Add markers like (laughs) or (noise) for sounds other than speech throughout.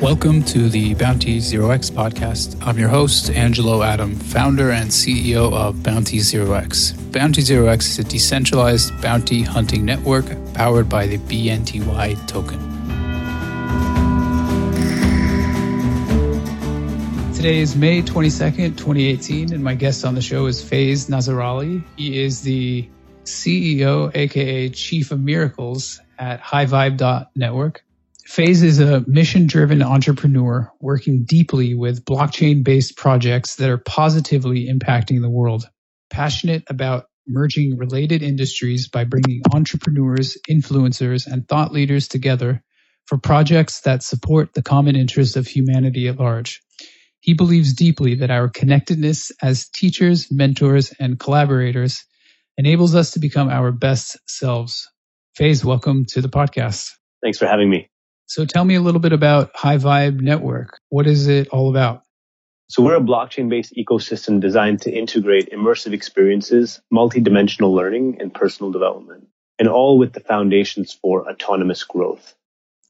Welcome to the Bounty Zero X podcast. I'm your host, Angelo Adam, founder and CEO of Bounty Zero X. Bounty Zero X is a decentralized bounty hunting network powered by the BNTY token. Today is May 22nd, 2018, and my guest on the show is Faiz Nazarali. He is the CEO, aka Chief of Miracles at HighVibe.network. Faiz is a mission driven entrepreneur working deeply with blockchain based projects that are positively impacting the world. Passionate about merging related industries by bringing entrepreneurs, influencers, and thought leaders together for projects that support the common interest of humanity at large. He believes deeply that our connectedness as teachers, mentors, and collaborators enables us to become our best selves. Faiz, welcome to the podcast. Thanks for having me. So tell me a little bit about High Vibe Network. What is it all about? So we're a blockchain based ecosystem designed to integrate immersive experiences, multidimensional learning, and personal development, and all with the foundations for autonomous growth.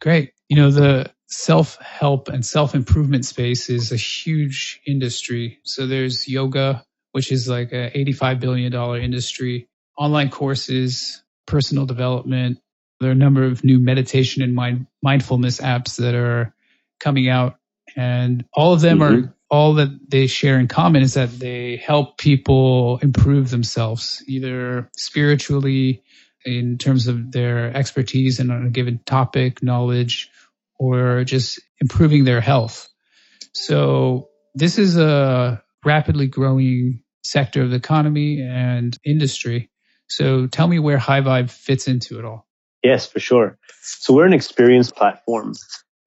Great. You know, the self help and self improvement space is a huge industry. So there's yoga, which is like a $85 billion industry, online courses, personal development, there are a number of new meditation and mind, mindfulness apps that are coming out, and all of them mm-hmm. are all that they share in common is that they help people improve themselves, either spiritually, in terms of their expertise in a given topic, knowledge, or just improving their health. So this is a rapidly growing sector of the economy and industry. So tell me where High Vibe fits into it all. Yes, for sure. So we're an experience platform.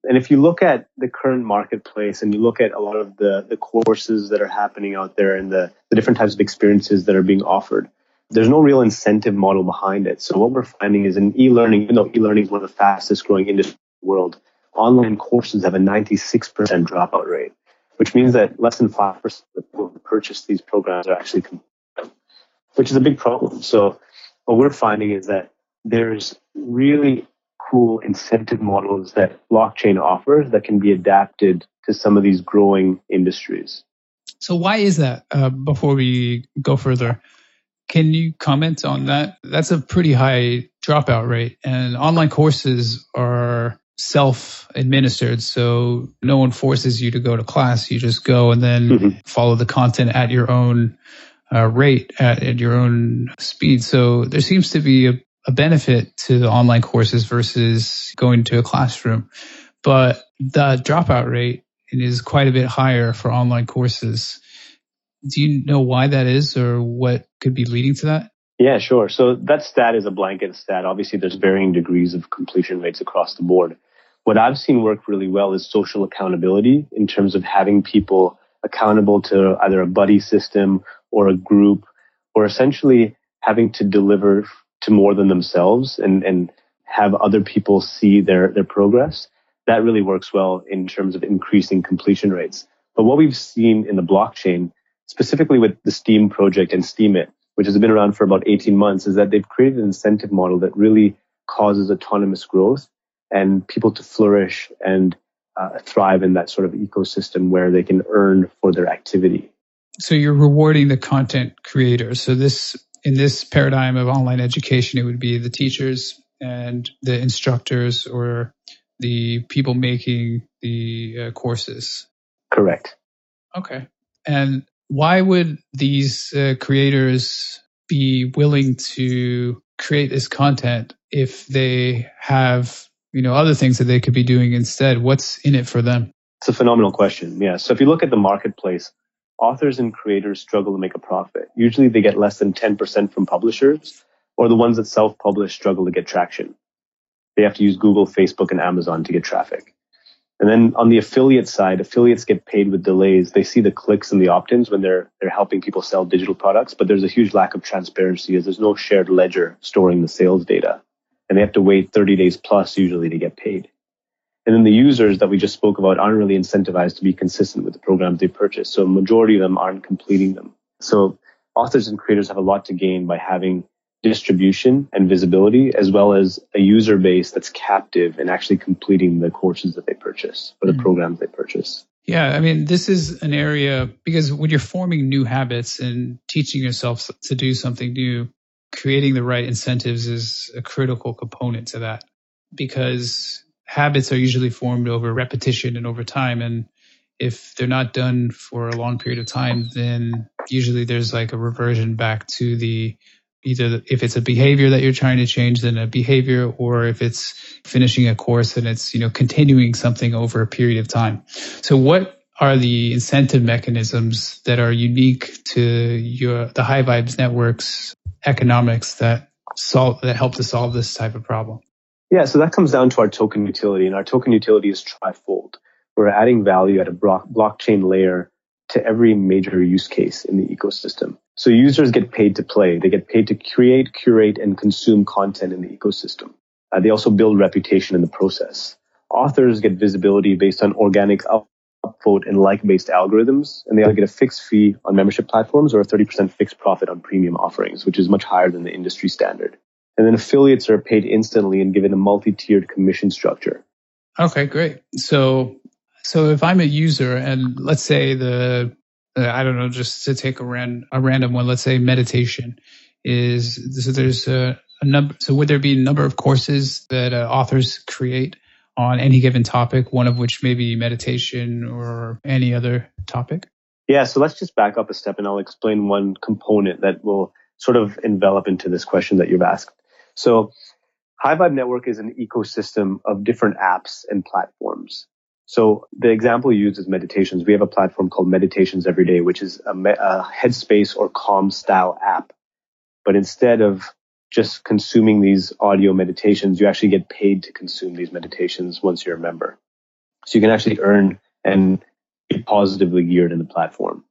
And if you look at the current marketplace and you look at a lot of the, the courses that are happening out there and the, the different types of experiences that are being offered, there's no real incentive model behind it. So what we're finding is in e-learning, even though e-learning is one of the fastest growing industries in the world, online courses have a 96% dropout rate, which means that less than 5% of people who purchase these programs are actually which is a big problem. So what we're finding is that there's really cool incentive models that blockchain offers that can be adapted to some of these growing industries. So, why is that? Uh, before we go further, can you comment on that? That's a pretty high dropout rate, and online courses are self administered. So, no one forces you to go to class. You just go and then mm-hmm. follow the content at your own uh, rate, at, at your own speed. So, there seems to be a a benefit to the online courses versus going to a classroom. But the dropout rate is quite a bit higher for online courses. Do you know why that is or what could be leading to that? Yeah, sure. So that stat is a blanket stat. Obviously, there's varying degrees of completion rates across the board. What I've seen work really well is social accountability in terms of having people accountable to either a buddy system or a group or essentially having to deliver to more than themselves and, and have other people see their, their progress, that really works well in terms of increasing completion rates. But what we've seen in the blockchain, specifically with the Steem project and Steemit, which has been around for about 18 months, is that they've created an incentive model that really causes autonomous growth and people to flourish and uh, thrive in that sort of ecosystem where they can earn for their activity. So you're rewarding the content creators. So this in this paradigm of online education, it would be the teachers and the instructors or the people making the uh, courses. Correct. Okay. And why would these uh, creators be willing to create this content if they have, you know, other things that they could be doing instead? What's in it for them? It's a phenomenal question. Yeah. So if you look at the marketplace, authors and creators struggle to make a profit. Usually they get less than 10% from publishers, or the ones that self publish struggle to get traction. They have to use Google, Facebook, and Amazon to get traffic. And then on the affiliate side, affiliates get paid with delays. They see the clicks and the opt-ins when they're they're helping people sell digital products, but there's a huge lack of transparency as there's no shared ledger storing the sales data. And they have to wait 30 days plus usually to get paid. And then the users that we just spoke about aren't really incentivized to be consistent with the programs they purchase. So majority of them aren't completing them. So authors and creators have a lot to gain by having distribution and visibility, as well as a user base that's captive and actually completing the courses that they purchase or the mm-hmm. programs they purchase. Yeah, I mean, this is an area because when you're forming new habits and teaching yourself to do something new, creating the right incentives is a critical component to that because habits are usually formed over repetition and over time. And if they're not done for a long period of time, then usually there's like a reversion back to the either if it's a behavior that you're trying to change, then a behavior, or if it's finishing a course and it's, you know, continuing something over a period of time. So what are the incentive mechanisms that are unique to your, the high vibes networks economics that solve, that help to solve this type of problem? Yeah, so that comes down to our token utility and our token utility is trifold. We're adding value at a blockchain layer to every major use case in the ecosystem. So users get paid to play. They get paid to create, curate, and consume content in the ecosystem. Uh, they also build reputation in the process. Authors get visibility based on organic upvote and like-based algorithms, and they either get a fixed fee on membership platforms or a 30% fixed profit on premium offerings, which is much higher than the industry standard. And then affiliates are paid instantly and given a multi-tiered commission structure. Okay, great. So so if I'm a user and let's say the, uh, I don't know, just to take a, ran, a random one, let's say meditation is, so there's a, a number, so would there be a number of courses that uh, authors create on any given topic, one of which may be meditation or any other topic? Yeah, so let's just back up a step and I'll explain one component that will sort of envelop into this question that you've asked. So High Vibe Network is an ecosystem of different apps and platforms. So the example used is meditations. We have a platform called Meditations Every Day, which is a, a Headspace or Calm style app. But instead of just consuming these audio meditations, you actually get paid to consume these meditations once you're a member. So you can actually earn and be positively geared in the platform.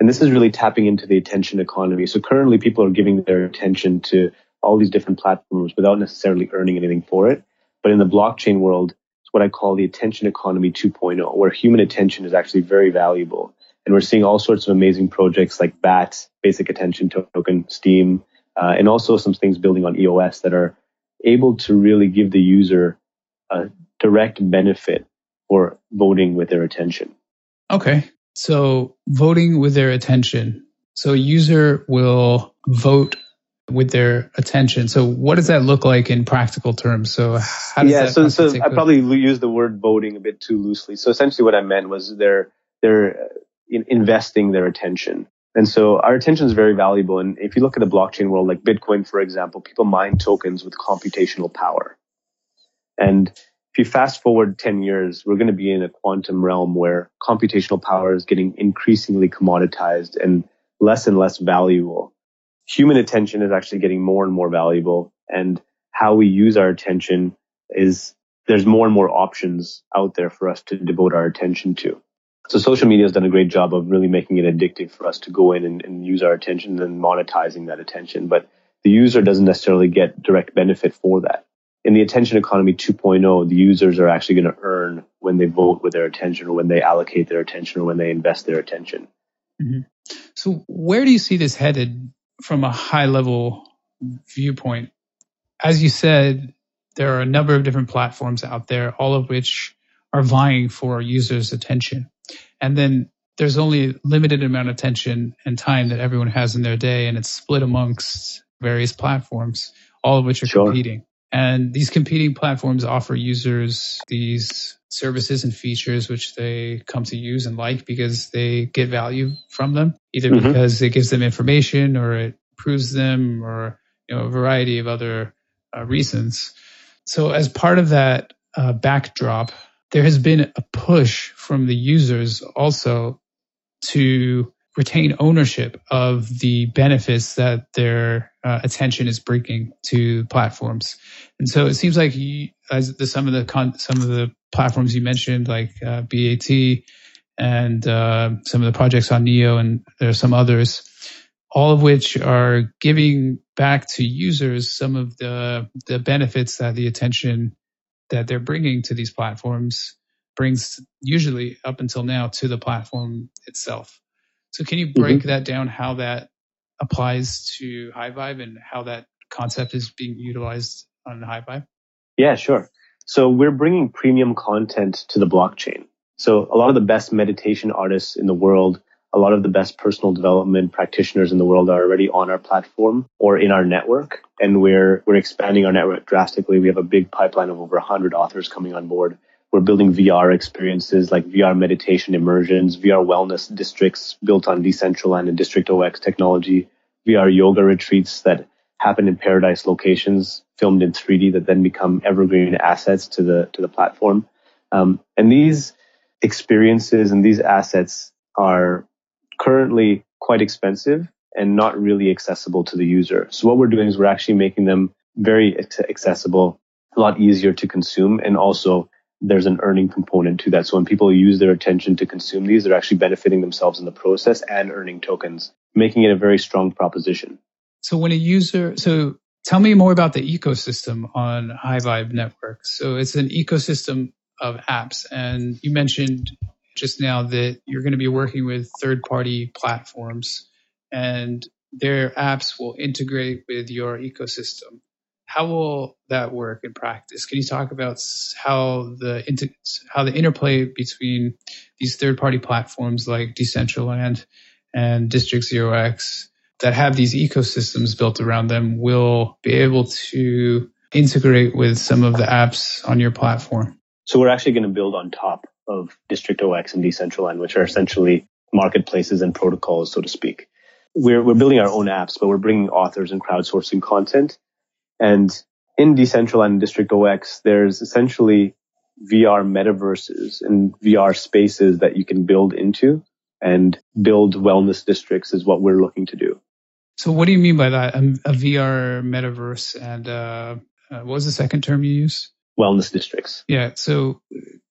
And this is really tapping into the attention economy. So currently people are giving their attention to all these different platforms without necessarily earning anything for it. But in the blockchain world, it's what I call the attention economy 2.0, where human attention is actually very valuable. And we're seeing all sorts of amazing projects like BAT, Basic Attention Token, Steem, uh, and also some things building on EOS that are able to really give the user a direct benefit for voting with their attention. Okay. So voting with their attention. So a user will vote with their attention. So what does that look like in practical terms? So how does yeah, that so, so I probably use the word voting a bit too loosely. So essentially what I meant was they're, they're uh, investing their attention. And so our attention is very valuable. And if you look at the blockchain world, like Bitcoin, for example, people mine tokens with computational power. And if you fast forward 10 years, we're going to be in a quantum realm where computational power is getting increasingly commoditized and less and less valuable human attention is actually getting more and more valuable and how we use our attention is there's more and more options out there for us to devote our attention to. So social media has done a great job of really making it addictive for us to go in and, and use our attention and monetizing that attention. But the user doesn't necessarily get direct benefit for that. In the attention economy 2.0, the users are actually going to earn when they vote with their attention or when they allocate their attention or when they invest their attention. Mm-hmm. So where do you see this headed from a high level viewpoint, as you said, there are a number of different platforms out there, all of which are vying for users' attention. And then there's only a limited amount of attention and time that everyone has in their day, and it's split amongst various platforms, all of which are sure. competing. And these competing platforms offer users these services and features which they come to use and like because they get value from them, either mm-hmm. because it gives them information or it proves them or you know a variety of other uh, reasons. So as part of that uh, backdrop, there has been a push from the users also to retain ownership of the benefits that their uh, attention is bringing to platforms. And so it seems like you, as the, some of the con, some of the platforms you mentioned, like uh, BAT and uh, some of the projects on Neo, and there are some others, all of which are giving back to users some of the the benefits that the attention that they're bringing to these platforms brings usually up until now to the platform itself. So can you break mm-hmm. that down how that applies to High Vibe and how that concept is being utilized on HiVibe? Yeah, sure. So we're bringing premium content to the blockchain. So a lot of the best meditation artists in the world, a lot of the best personal development practitioners in the world are already on our platform or in our network. And we're, we're expanding our network drastically. We have a big pipeline of over 100 authors coming on board. We're building VR experiences like VR meditation immersions, VR wellness districts built on Decentraland and District0x technology, VR yoga retreats that happen in paradise locations filmed in 3D that then become evergreen assets to the to the platform. Um, and these experiences and these assets are currently quite expensive and not really accessible to the user. So what we're doing is we're actually making them very accessible, a lot easier to consume, and also there's an earning component to that. So when people use their attention to consume these, they're actually benefiting themselves in the process and earning tokens, making it a very strong proposition. So when a user, so tell me more about the ecosystem on HiVibe Network. So it's an ecosystem of apps, and you mentioned just now that you're going to be working with third-party platforms, and their apps will integrate with your ecosystem. How will that work in practice? Can you talk about how the inter- how the interplay between these third-party platforms like Decentraland and District Zero X that have these ecosystems built around them will be able to integrate with some of the apps on your platform? So we're actually going to build on top of District0x and Decentraland, which are essentially marketplaces and protocols, so to speak. We're, we're building our own apps, but we're bringing authors and crowdsourcing content. And in Decentraland and District0x, there's essentially VR metaverses and VR spaces that you can build into and build wellness districts is what we're looking to do. So what do you mean by that? A, a VR metaverse and uh, uh, what was the second term you used? Wellness districts. Yeah. So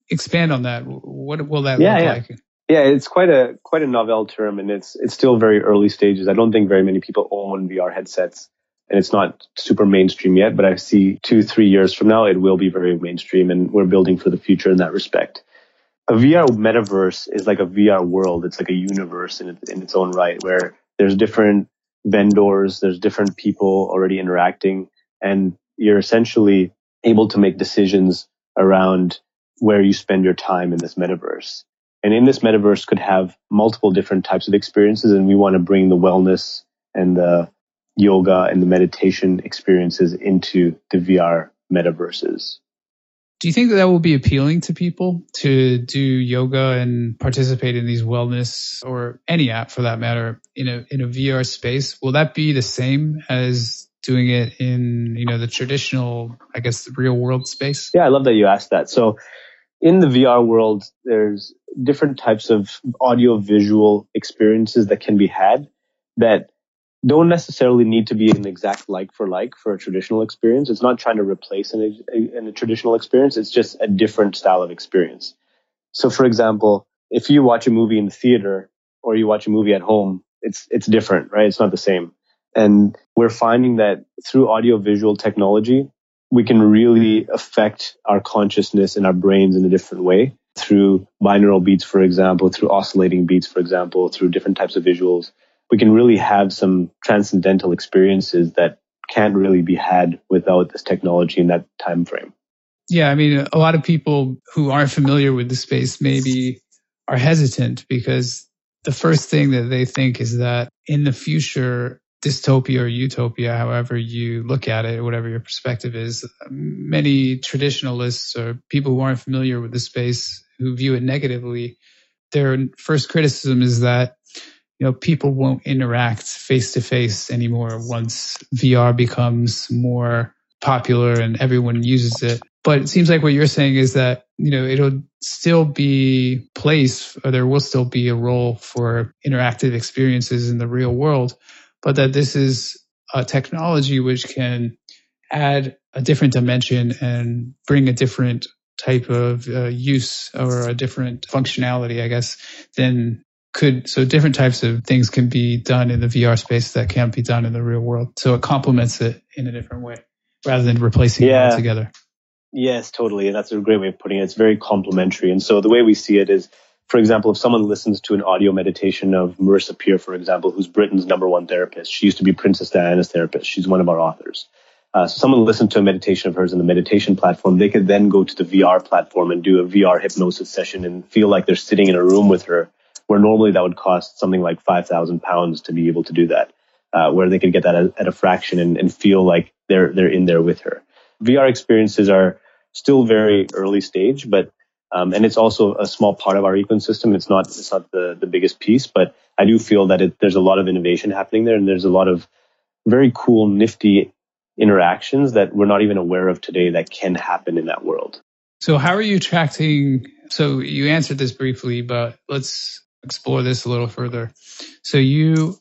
expand on that. What will that yeah, look yeah. like? Yeah, it's quite a quite a novel term, and it's it's still very early stages. I don't think very many people own VR headsets, and it's not super mainstream yet. But I see two three years from now, it will be very mainstream, and we're building for the future in that respect. A VR metaverse is like a VR world. It's like a universe in in its own right, where there's different vendors, there's different people already interacting, and you're essentially able to make decisions around where you spend your time in this metaverse. And in this metaverse could have multiple different types of experiences, and we want to bring the wellness and the yoga and the meditation experiences into the VR metaverses. Do you think that, that will be appealing to people to do yoga and participate in these wellness or any app for that matter in a in a VR space? Will that be the same as doing it in you know the traditional, I guess, the real world space? Yeah, I love that you asked that. So in the VR world, there's different types of audio visual experiences that can be had that don't necessarily need to be an exact like for like for a traditional experience. It's not trying to replace an, a, a, traditional experience. It's just a different style of experience. So, for example, if you watch a movie in the theater or you watch a movie at home, it's it's different, right? It's not the same. And we're finding that through audiovisual technology, we can really affect our consciousness and our brains in a different way through binaural beats, for example, through oscillating beats, for example, through different types of visuals we can really have some transcendental experiences that can't really be had without this technology in that time frame. Yeah, I mean, a lot of people who aren't familiar with the space maybe are hesitant because the first thing that they think is that in the future, dystopia or utopia, however you look at it, whatever your perspective is, many traditionalists or people who aren't familiar with the space who view it negatively, their first criticism is that you know, people won't interact face to face anymore once VR becomes more popular and everyone uses it. But it seems like what you're saying is that, you know, it'll still be place or there will still be a role for interactive experiences in the real world, but that this is a technology which can add a different dimension and bring a different type of uh, use or a different functionality, I guess, than could so different types of things can be done in the VR space that can't be done in the real world. So it complements it in a different way rather than replacing yeah. it altogether. Yes, totally. And that's a great way of putting it. It's very complementary. And so the way we see it is for example, if someone listens to an audio meditation of Marissa Peer, for example, who's Britain's number one therapist, she used to be Princess Diana's therapist. She's one of our authors. Uh, so someone listened to a meditation of hers in the meditation platform. They could then go to the VR platform and do a VR hypnosis session and feel like they're sitting in a room with her, where normally that would cost something like five thousand pounds to be able to do that. Uh, where they could get that at, at a fraction and, and feel like they're they're in there with her. VR experiences are still very early stage, but um, and it's also a small part of our ecosystem. It's not it's not the the biggest piece, but I do feel that it, there's a lot of innovation happening there, and there's a lot of very cool, nifty interactions that we're not even aware of today that can happen in that world. So, how are you attracting? So, you answered this briefly, but let's explore this a little further. So, you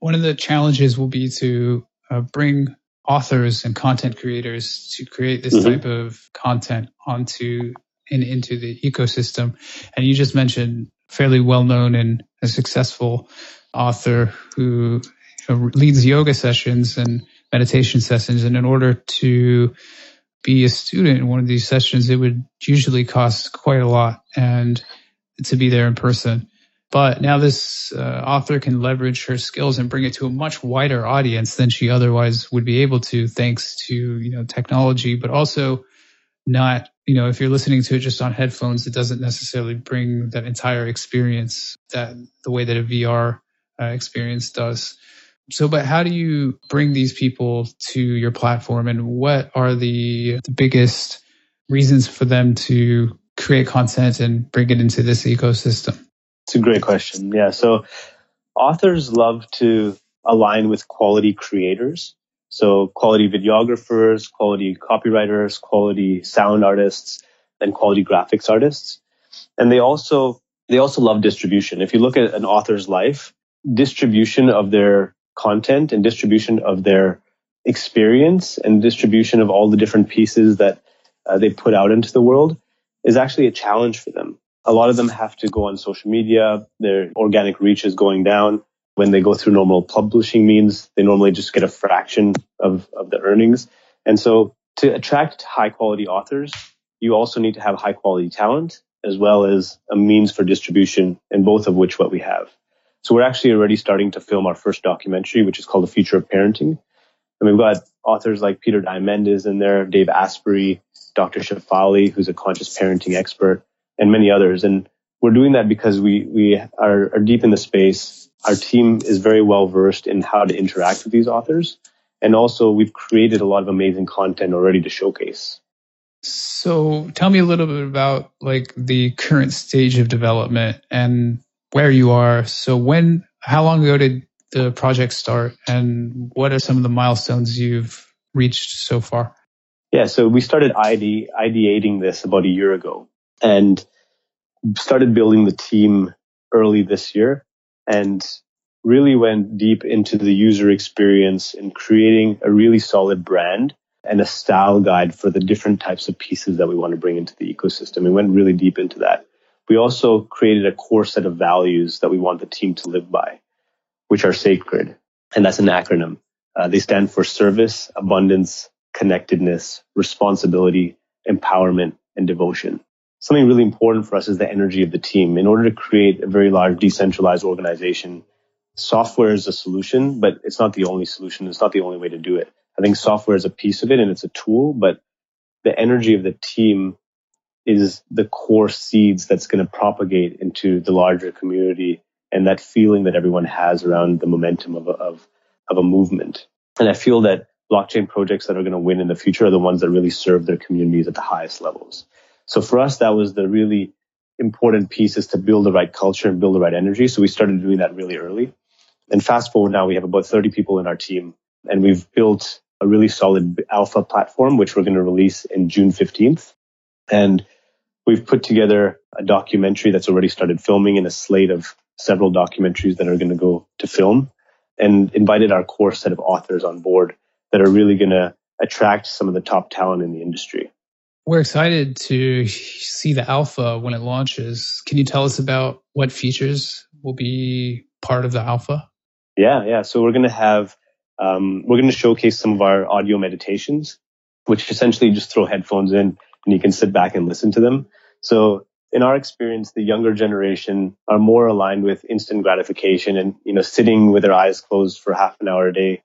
one of the challenges will be to uh, bring authors and content creators to create this mm-hmm. type of content onto and into the ecosystem. And you just mentioned fairly well known and a successful author who you know, leads yoga sessions and meditation sessions. And in order to be a student in one of these sessions, it would usually cost quite a lot and to be there in person. But now this uh, author can leverage her skills and bring it to a much wider audience than she otherwise would be able to, thanks to you know technology, but also not you know if you're listening to it just on headphones, it doesn't necessarily bring that entire experience that the way that a VR uh, experience does. So, but how do you bring these people to your platform, and what are the, the biggest reasons for them to create content and bring it into this ecosystem? It's a great question. Yeah. So authors love to align with quality creators. So quality videographers, quality copywriters, quality sound artists, and quality graphics artists. And they also, they also love distribution. If you look at an author's life, distribution of their content and distribution of their experience and distribution of all the different pieces that uh, they put out into the world is actually a challenge for them. A lot of them have to go on social media. Their organic reach is going down. When they go through normal publishing means, they normally just get a fraction of, of the earnings. And so to attract high quality authors, you also need to have high quality talent as well as a means for distribution and both of which what we have. So we're actually already starting to film our first documentary, which is called The Future of Parenting. And we've got authors like Peter Diamandis in there, Dave Asprey, Dr. Shefali, who's a conscious parenting expert, and many others. And we're doing that because we, we are, are deep in the space. Our team is very well versed in how to interact with these authors. And also we've created a lot of amazing content already to showcase. So tell me a little bit about like the current stage of development and where you are. So when, how long ago did the project start and what are some of the milestones you've reached so far? Yeah, so we started ide- ideating this about a year ago and started building the team early this year and really went deep into the user experience and creating a really solid brand and a style guide for the different types of pieces that we want to bring into the ecosystem. We went really deep into that. We also created a core set of values that we want the team to live by, which are sacred. And that's an acronym. Uh, they stand for service, abundance, connectedness, responsibility, empowerment, and devotion something really important for us is the energy of the team. In order to create a very large decentralized organization, software is a solution, but it's not the only solution. It's not the only way to do it. I think software is a piece of it and it's a tool, but the energy of the team is the core seeds that's going to propagate into the larger community and that feeling that everyone has around the momentum of a, of, of a movement. And I feel that blockchain projects that are going to win in the future are the ones that really serve their communities at the highest levels. So for us, that was the really important piece is to build the right culture and build the right energy. So we started doing that really early. And fast forward now, we have about 30 people in our team and we've built a really solid alpha platform, which we're going to release in June 15th. And we've put together a documentary that's already started filming and a slate of several documentaries that are going to go to film and invited our core set of authors on board that are really going to attract some of the top talent in the industry. We're excited to see the alpha when it launches. Can you tell us about what features will be part of the alpha? Yeah, yeah. So we're going to have, um, we're going to showcase some of our audio meditations, which essentially just throw headphones in and you can sit back and listen to them. So in our experience, the younger generation are more aligned with instant gratification and, you know, sitting with their eyes closed for half an hour a day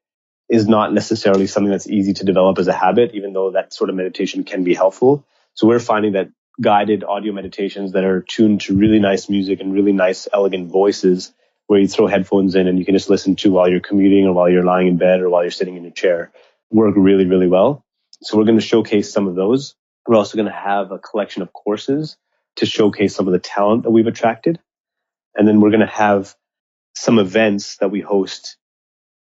is not necessarily something that's easy to develop as a habit, even though that sort of meditation can be helpful. So we're finding that guided audio meditations that are tuned to really nice music and really nice, elegant voices where you throw headphones in and you can just listen to while you're commuting or while you're lying in bed or while you're sitting in your chair work really, really well. So we're going to showcase some of those. We're also going to have a collection of courses to showcase some of the talent that we've attracted. And then we're going to have some events that we host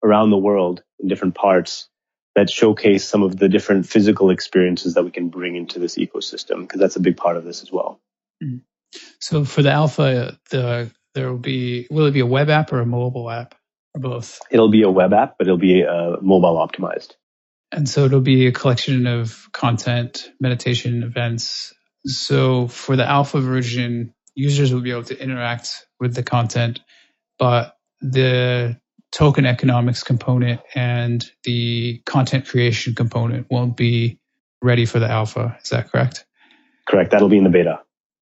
around the world in different parts that showcase some of the different physical experiences that we can bring into this ecosystem because that's a big part of this as well. Mm. So for the alpha, the there will be will it be a web app or a mobile app or both? It'll be a web app, but it'll be uh, mobile optimized. And so it'll be a collection of content, meditation events. So for the alpha version, users will be able to interact with the content, but the token economics component and the content creation component won't be ready for the alpha. Is that correct? Correct. That'll be in the beta.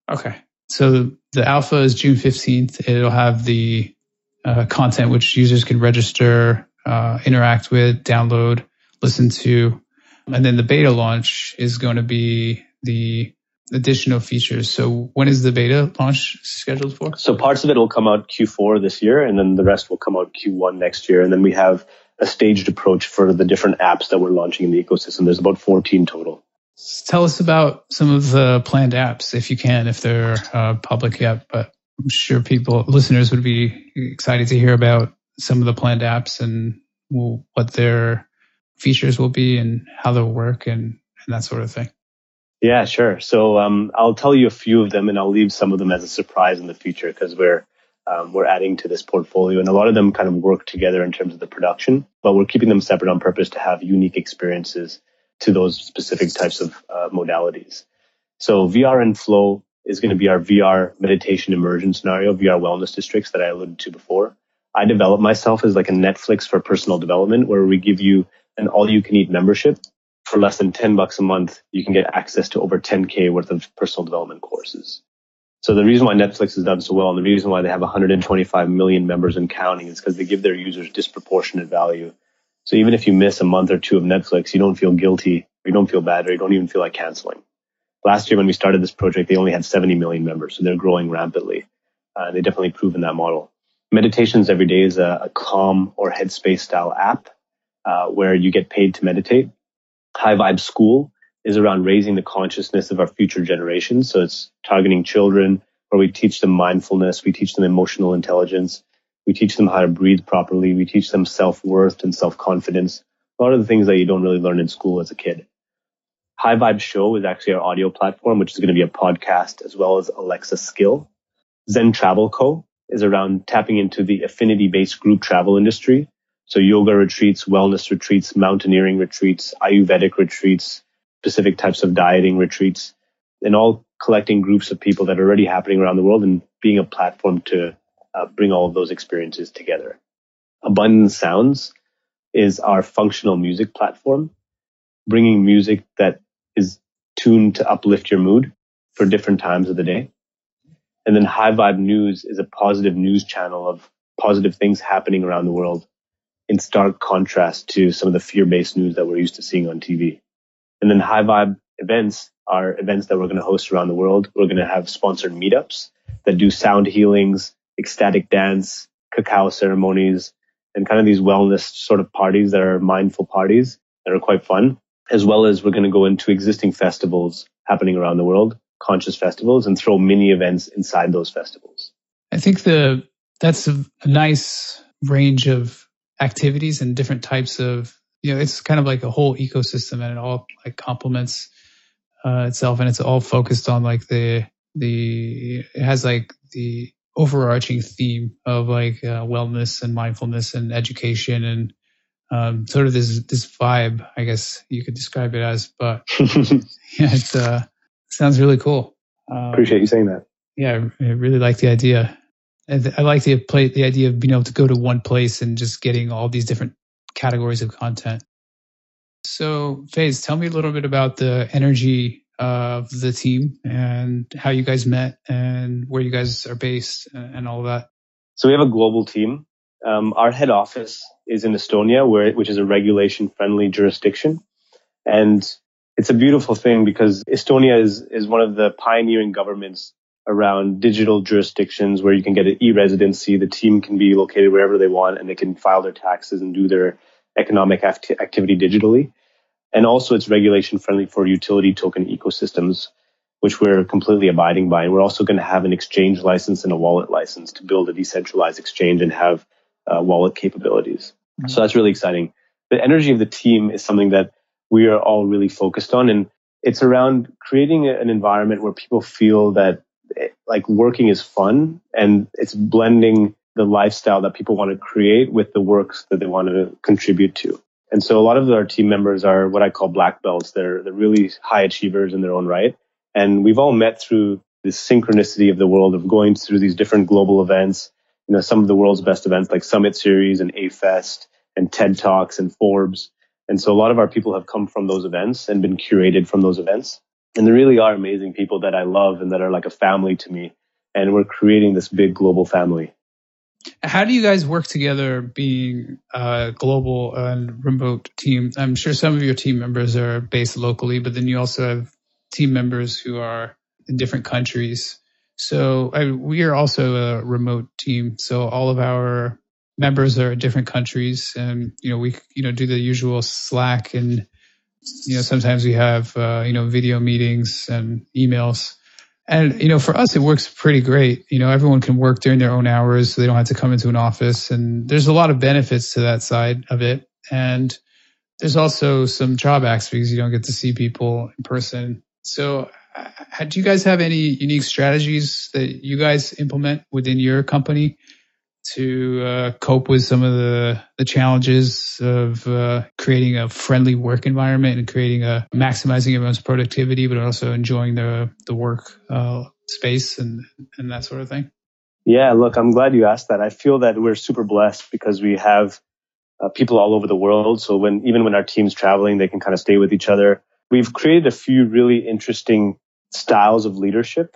Okay. So the alpha is June 15th. It'll have the uh, content which users can register, uh, interact with, download, listen to. And then the beta launch is going to be the additional features. So when is the beta launch scheduled for? So parts of it will come out Q4 this year, and then the rest will come out Q1 next year. And then we have a staged approach for the different apps that we're launching in the ecosystem. There's about 14 total. Tell us about some of the planned apps, if you can, if they're uh, public yet. But I'm sure people, listeners, would be excited to hear about some of the planned apps and what their features will be and how they'll work and, and that sort of thing. Yeah, sure. So um, I'll tell you a few of them, and I'll leave some of them as a surprise in the future because we're um, we're adding to this portfolio, and a lot of them kind of work together in terms of the production, but we're keeping them separate on purpose to have unique experiences to those specific types of uh, modalities. So VR and Flow is going to be our VR meditation immersion scenario, VR wellness districts that I alluded to before. I develop myself as like a Netflix for personal development, where we give you an all-you-can-eat membership for less than 10 bucks a month, you can get access to over 10K worth of personal development courses. So the reason why Netflix has done so well and the reason why they have 125 million members and counting is because they give their users disproportionate value. So even if you miss a month or two of Netflix, you don't feel guilty, or you don't feel bad, or you don't even feel like canceling. Last year when we started this project, they only had 70 million members, so they're growing rapidly. Uh, they definitely proven that model. Meditations every day is a, a calm or headspace style app uh, where you get paid to meditate. High Vibe School is around raising the consciousness of our future generations. So it's targeting children where we teach them mindfulness, we teach them emotional intelligence, we teach them how to breathe properly, we teach them self-worth and self-confidence. A lot of the things that you don't really learn in school as a kid. High Vibe Show is actually our audio platform, which is going to be a podcast as well as Alexa skill. Zen Travel Co. is around tapping into the affinity based group travel industry so yoga retreats, wellness retreats, mountaineering retreats, Ayurvedic retreats, specific types of dieting retreats, and all collecting groups of people that are already happening around the world and being a platform to uh, bring all of those experiences together. Abundant Sounds is our functional music platform, bringing music that is tuned to uplift your mood for different times of the day. And then High Vibe News is a positive news channel of positive things happening around the world in stark contrast to some of the fear-based news that we're used to seeing on TV. And then high vibe events are events that we're going to host around the world. We're going to have sponsored meetups that do sound healings, ecstatic dance, cacao ceremonies, and kind of these wellness sort of parties that are mindful parties that are quite fun, as well as we're going to go into existing festivals happening around the world, conscious festivals, and throw mini events inside those festivals. I think the that's a nice range of activities and different types of you know it's kind of like a whole ecosystem and it all like complements uh, itself and it's all focused on like the the it has like the overarching theme of like uh, wellness and mindfulness and education and um, sort of this this vibe I guess you could describe it as but (laughs) yeah it uh, sounds really cool. Um, appreciate you saying that. yeah I really like the idea I like the play the idea of being able to go to one place and just getting all these different categories of content. So, Faiz, tell me a little bit about the energy of the team and how you guys met and where you guys are based and all that. So we have a global team. Um, our head office is in Estonia, where which is a regulation-friendly jurisdiction, and it's a beautiful thing because Estonia is is one of the pioneering governments around digital jurisdictions where you can get an e-residency. The team can be located wherever they want, and they can file their taxes and do their economic activity digitally. And also, it's regulation friendly for utility token ecosystems, which we're completely abiding by. And we're also going to have an exchange license and a wallet license to build a decentralized exchange and have uh, wallet capabilities. Mm-hmm. So that's really exciting. The energy of the team is something that we are all really focused on. And it's around creating an environment where people feel that like working is fun and it's blending the lifestyle that people want to create with the works that they want to contribute to. And so a lot of our team members are what I call black belts. They're, they're really high achievers in their own right. And we've all met through the synchronicity of the world of going through these different global events, you know, some of the world's best events like Summit Series and A-Fest and TED Talks and Forbes. And so a lot of our people have come from those events and been curated from those events. And there really are amazing people that I love and that are like a family to me. And we're creating this big global family. How do you guys work together being a global and remote team? I'm sure some of your team members are based locally, but then you also have team members who are in different countries. So I, we are also a remote team. So all of our members are in different countries and, you know, we, you know, do the usual Slack and, you know, sometimes we have, uh, you know, video meetings and emails. And, you know, for us, it works pretty great. You know, everyone can work during their own hours. So they don't have to come into an office. And there's a lot of benefits to that side of it. And there's also some drawbacks because you don't get to see people in person. So, uh, do you guys have any unique strategies that you guys implement within your company to uh, cope with some of the, the challenges of uh, creating a friendly work environment and creating a maximizing everyone's productivity, but also enjoying the the work uh, space and and that sort of thing? Yeah, look, I'm glad you asked that. I feel that we're super blessed because we have uh, people all over the world. So when even when our team's traveling, they can kind of stay with each other. We've created a few really interesting styles of leadership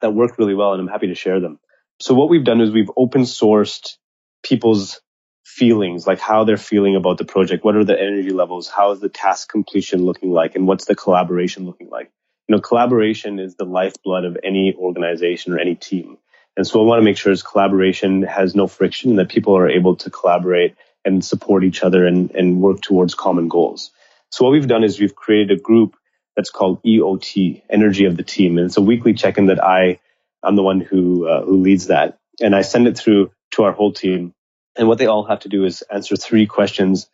that work really well, and I'm happy to share them. So what we've done is we've open sourced people's feelings, like how they're feeling about the project. What are the energy levels? How is the task completion looking like? And what's the collaboration looking like? You know, collaboration is the lifeblood of any organization or any team. And so I want to make sure is collaboration has no friction and that people are able to collaborate and support each other and, and work towards common goals. So what we've done is we've created a group that's called EOT, Energy of the Team. And it's a weekly check-in that I I'm the one who uh, who leads that, and I send it through to our whole team. And what they all have to do is answer three questions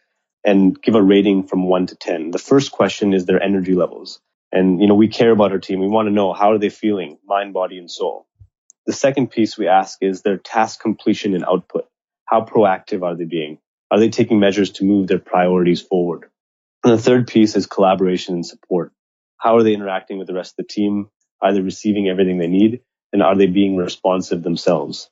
and give a rating from one to ten. The first question is their energy levels, and you know we care about our team. We want to know how are they feeling, mind, body, and soul. The second piece we ask is their task completion and output. How proactive are they being? Are they taking measures to move their priorities forward? And the third piece is collaboration and support. How are they interacting with the rest of the team? Are they receiving everything they need? And are they being responsive themselves?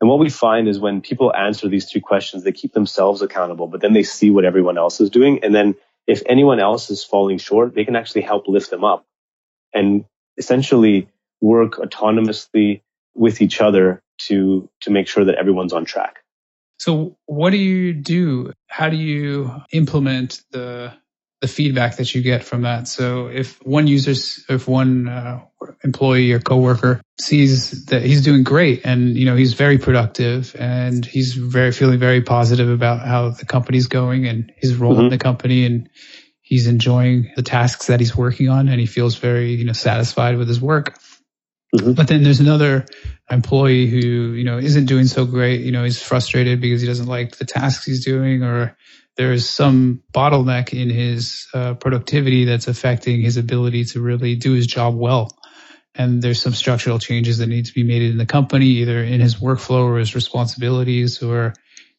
And what we find is when people answer these two questions, they keep themselves accountable, but then they see what everyone else is doing. And then if anyone else is falling short, they can actually help lift them up and essentially work autonomously with each other to, to make sure that everyone's on track. So what do you do? How do you implement the the feedback that you get from that. So if one user, if one uh, employee or coworker sees that he's doing great and you know he's very productive and he's very feeling very positive about how the company's going and his role mm-hmm. in the company and he's enjoying the tasks that he's working on and he feels very you know satisfied with his work. Mm-hmm. But then there's another employee who you know isn't doing so great. You know he's frustrated because he doesn't like the tasks he's doing or there's some bottleneck in his uh, productivity that's affecting his ability to really do his job well. And there's some structural changes that need to be made in the company, either in his workflow or his responsibilities or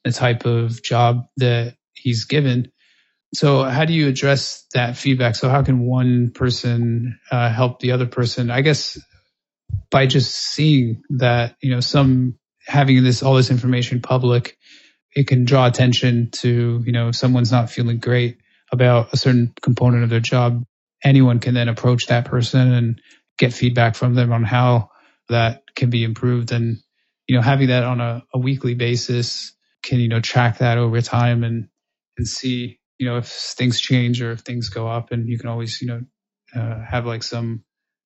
the type of job that he's given. So how do you address that feedback? So how can one person uh, help the other person? I guess by just seeing that, you know, some having this all this information public it can draw attention to, you know, if someone's not feeling great about a certain component of their job, anyone can then approach that person and get feedback from them on how that can be improved. And, you know, having that on a, a weekly basis can, you know, track that over time and, and see, you know, if things change or if things go up and you can always, you know, uh, have like some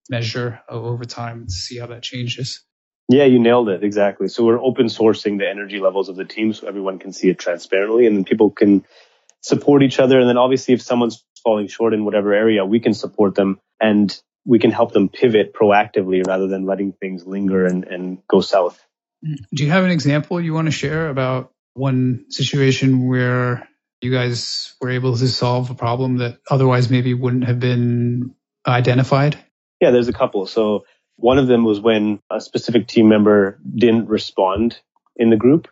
measure over time to see how that changes. Yeah, you nailed it. Exactly. So we're open sourcing the energy levels of the team so everyone can see it transparently and then people can support each other. And then obviously if someone's falling short in whatever area, we can support them and we can help them pivot proactively rather than letting things linger and, and go south. Do you have an example you want to share about one situation where you guys were able to solve a problem that otherwise maybe wouldn't have been identified? Yeah, there's a couple. So one of them was when a specific team member didn't respond in the group.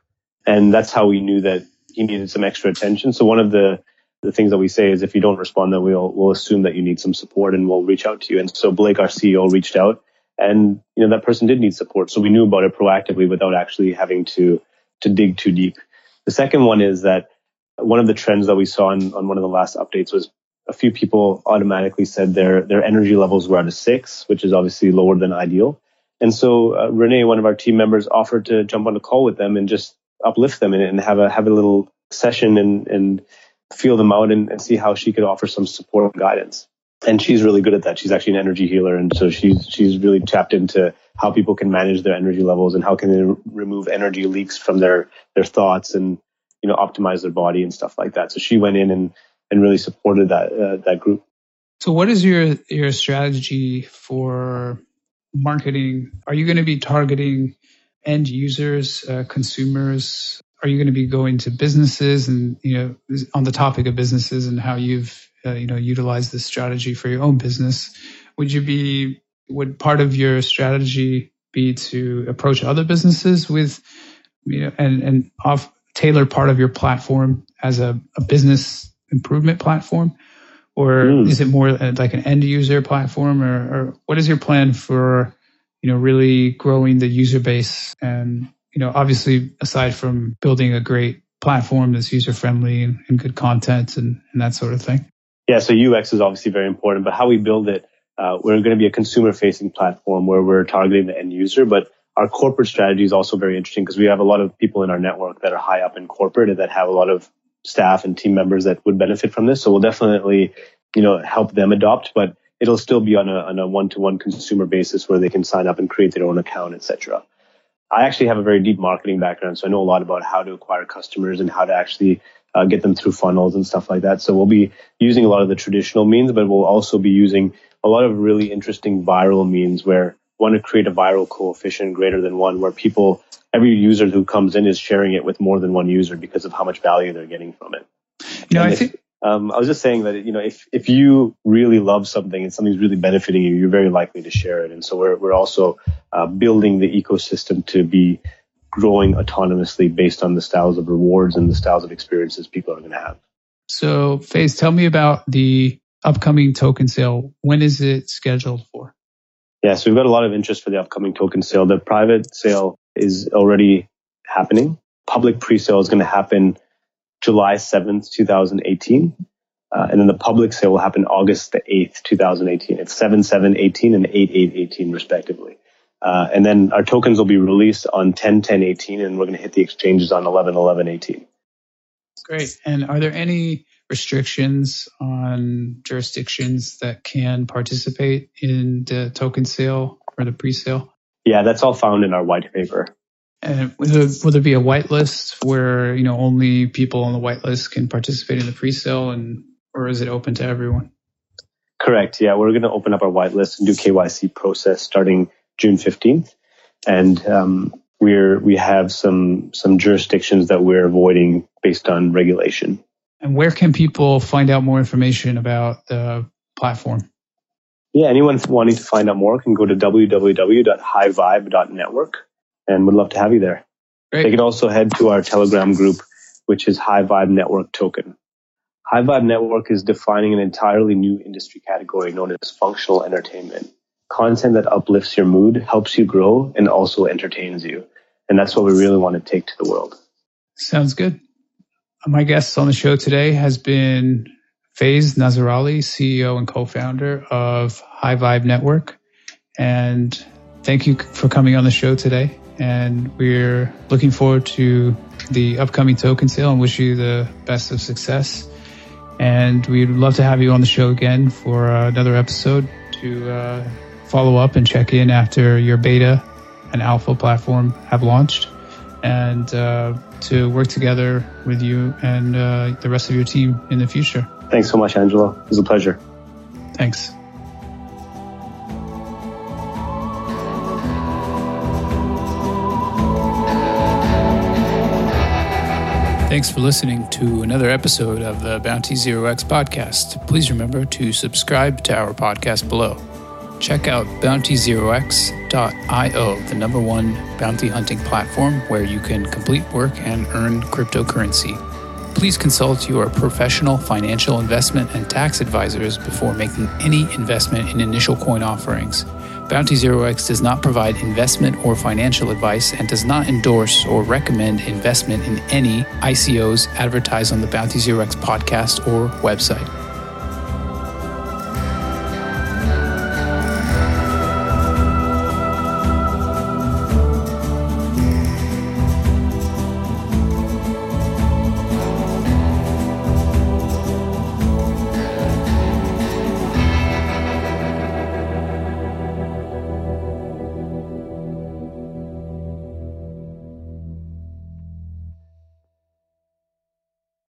And that's how we knew that he needed some extra attention. So one of the, the things that we say is if you don't respond, then we'll, we'll assume that you need some support and we'll reach out to you. And so Blake, our CEO, reached out and, you know, that person did need support. So we knew about it proactively without actually having to, to dig too deep. The second one is that one of the trends that we saw on, on one of the last updates was a few people automatically said their their energy levels were at a six, which is obviously lower than ideal. And so uh, Renee, one of our team members, offered to jump on a call with them and just uplift them and, and have a have a little session and and feel them out and, and see how she could offer some support and guidance. And she's really good at that. She's actually an energy healer, and so she's she's really tapped into how people can manage their energy levels and how can they remove energy leaks from their their thoughts and you know optimize their body and stuff like that. So she went in and and really supported that uh, that group. So, what is your your strategy for marketing? Are you going to be targeting end users, uh, consumers? Are you going to be going to businesses and you know on the topic of businesses and how you've uh, you know utilized this strategy for your own business? Would you be would part of your strategy be to approach other businesses with you know and and off tailor part of your platform as a, a business improvement platform? Or mm. is it more like an end user platform or, or what is your plan for, you know, really growing the user base and, you know, obviously aside from building a great platform that's user friendly and, and good content and, and that sort of thing? Yeah, so UX is obviously very important, but how we build it, uh, we're going to be a consumer facing platform where we're targeting the end user, but our corporate strategy is also very interesting because we have a lot of people in our network that are high up in corporate and that have a lot of staff and team members that would benefit from this. So we'll definitely, you know, help them adopt, but it'll still be on a, on a one-to-one consumer basis where they can sign up and create their own account, etc. I actually have a very deep marketing background, so I know a lot about how to acquire customers and how to actually uh, get them through funnels and stuff like that. So we'll be using a lot of the traditional means, but we'll also be using a lot of really interesting viral means where want to create a viral coefficient greater than one where people every user who comes in is sharing it with more than one user because of how much value they're getting from it. You know, and I if, think um, I was just saying that you know if if you really love something and something's really benefiting you, you're very likely to share it. And so we're we're also uh, building the ecosystem to be growing autonomously based on the styles of rewards and the styles of experiences people are going to have. So, Faiz, tell me about the upcoming token sale. When is it scheduled for? Yeah, so we've got a lot of interest for the upcoming token sale. The private sale is already happening. Public pre-sale is going to happen July 7th, 2018. Uh, and then the public sale will happen August the 8th, 2018. It's 7 7 18 and 8 8 18 respectively. Uh, and then our tokens will be released on 10 10 18 and we're going to hit the exchanges on 11 11 18. Great. And are there any restrictions on jurisdictions that can participate in the token sale or the pre-sale? Yeah, that's all found in our white paper. And will there, will there be a whitelist where you know only people on the whitelist can participate in the pre-sale, and or is it open to everyone? Correct. Yeah, we're going to open up our whitelist and do KYC process starting June fifteenth, and um, we're we have some some jurisdictions that we're avoiding based on regulation. And where can people find out more information about the platform? yeah, anyone wanting to find out more can go to www.highvibe.network and would love to have you there. Great. They can also head to our Telegram group, which is High Vibe Network Token. High Vibe Network is defining an entirely new industry category known as functional entertainment. Content that uplifts your mood, helps you grow, and also entertains you. And that's what we really want to take to the world. Sounds good. My guest on the show today has been Faiz Nazarali, CEO and co-founder of High Vibe Network. And thank you for coming on the show today. And we're looking forward to the upcoming token sale and wish you the best of success. And we'd love to have you on the show again for another episode to uh, follow up and check in after your beta and alpha platform have launched and uh, to work together with you and uh, the rest of your team in the future. Thanks so much, Angelo. It was a pleasure. Thanks. Thanks for listening to another episode of the Bounty0x podcast. Please remember to subscribe to our podcast below. Check out bounty0x.io, the number one bounty hunting platform where you can complete work and earn cryptocurrency. Please consult your professional financial investment and tax advisors before making any investment in initial coin offerings. Bounty0x does not provide investment or financial advice and does not endorse or recommend investment in any ICOs advertised on the Bounty0x podcast or website.